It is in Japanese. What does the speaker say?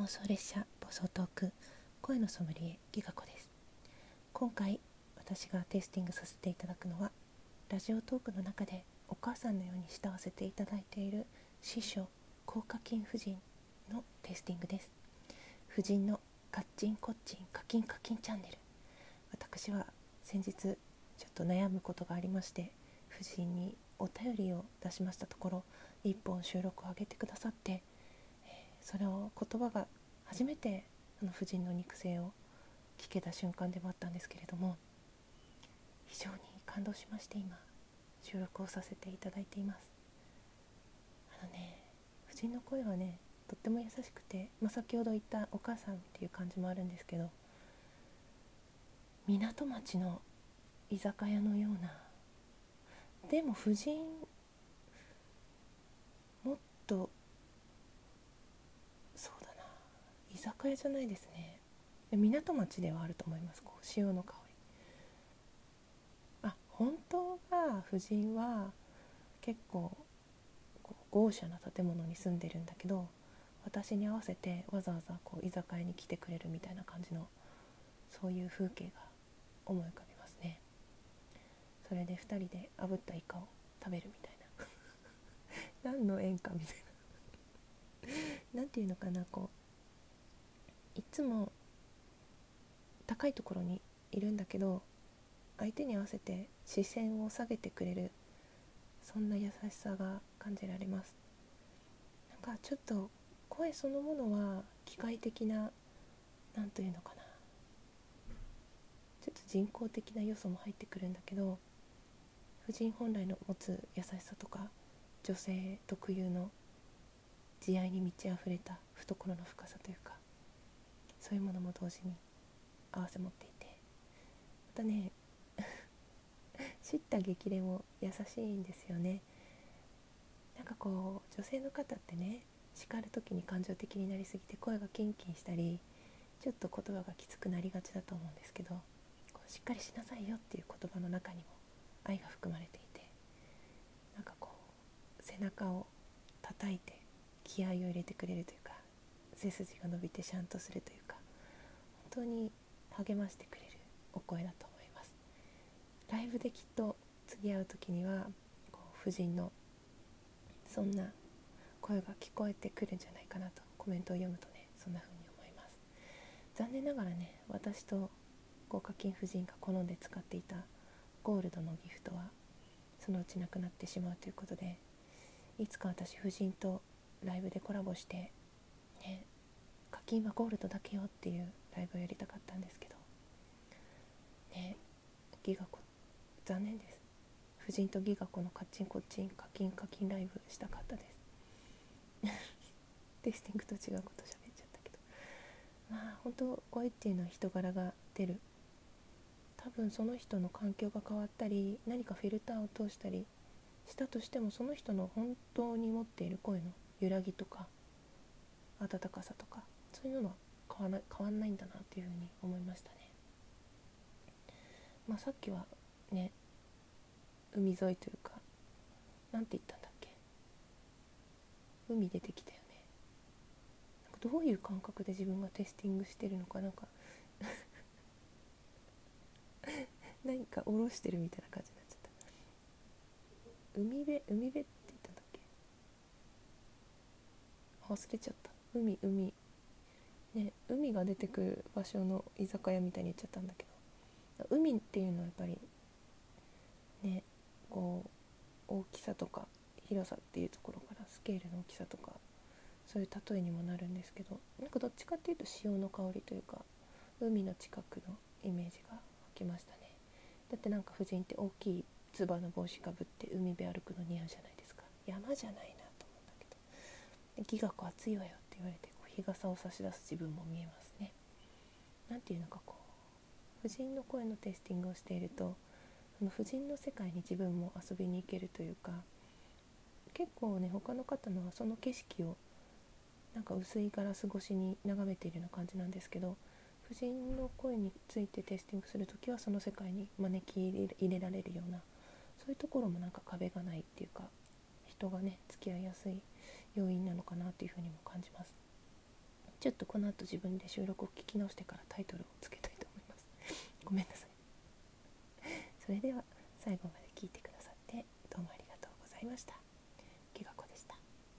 妄想列車暴走トーク。声のソムリエギガ子です今回私がテイスティングさせていただくのはラジオトークの中でお母さんのように慕わせていただいている師匠高課金夫人のテイスティングです。夫人のカッチンコッチン課金課金チャンネル。私は先日ちょっと悩むことがありまして夫人にお便りを出しましたところ1本収録を上げてくださってそれを言葉が初めてあの夫人の肉声を聞けた瞬間でもあったんですけれども非常に感動しまして今収録をさせていただいています。あのね夫人の声はねとっても優しくて、まあ、先ほど言ったお母さんっていう感じもあるんですけど港町の居酒屋のようなでも夫人もっと居酒屋じゃないですね。港町ではあると思います。こう潮の香り。あ本当は夫人は結構豪奢な建物に住んでるんだけど私に合わせてわざわざこう居酒屋に来てくれるみたいな感じのそういう風景が思い浮かびますね。それで2人で炙ったイカを食べるみたいな。何の縁かみたいな。何ていうのかなこういつも高いところにいるんだけど相手に合わせて視線を下げてくれるそんな優しさが感じられます。なんかちょっと声そのものは機械的な何というのかな。ちょっと人工的な要素も入ってくるんだけど婦人本来の持つ優しさとか女性特有の慈愛に満ち溢れた懐の深さというかそういうものも同時に合わせ持っていて。またね知った激励も優しいんですよね。なんかこう女性の方ってね叱る時に感情的になりすぎて声がキンキンしたりちょっと言葉がきつくなりがちだと思うんですけどこうしっかりしなさいよっていう言葉の中にも愛が含まれていてなんかこう背中を叩いて気合を入れてくれるというか背筋が伸びてシャンとするというか当に励ましてくれるお声だと思います。ライブできっと次会う時にはこう夫人のそんな声が聞こえてくるんじゃないかなとコメントを読むとねそんな風に思います。残念ながらね私と豪華金夫人が好んで使っていたゴールドのギフトはそのうちなくなってしまうということでいつか私夫人とライブでコラボしてね課金はゴールドだけよっていうライブをやりたかったんですけど。ねギガ子残念です。夫人とギガ子のカッチンコッチン課金課金ライブしたかったです。テイスティングと違うこと喋っちゃったけど。まあ本当声っていうのは人柄が出る。多分その人の環境が変わったり何かフィルターを通したりしたとしてもその人の本当に持っている声の揺らぎとか温かさとかそういうのは変わら変わんないんだなっていうふうに思いましたね。まあ、さっきはね海沿いというか何て言ったんだっけ？海出てきたよね。なんかどういう感覚で自分がテスティングしてるのかなんか 何か下ろしてるみたいな感じになっちゃった。海辺海辺って言ったんだっけ？忘れちゃった。海海。ね海が出てくる場所の居酒屋みたいに言っちゃったんだけど。海っていうのはやっぱりねこう大きさとか広さっていうところからスケールの大きさとかそういう例えにもなるんですけどなんかどっちかっていうと潮の香りというか海の近くのイメージが湧きましたね。だってなんか夫人って大きいつばの帽子かぶって海辺歩くの似合うじゃないですか。山じゃないなと思うんだけど「ギガ子暑いわよ」って言われて日傘を差し出す自分も見えますね。なんていうのかこう婦人の声のテイスティングをしているとその婦人の世界に自分も遊びに行けるというか結構ね他の方のはその景色をなんか薄いガラス越しに眺めているような感じなんですけど婦人の声についてテイスティングする時はその世界に招き入れられるようなそういうところもなんか壁がないっていうか人がね付き合いやすい要因なのかなっていうふうにも感じます。ちょっとこの後自分で収録を聞き直してからタイトルを。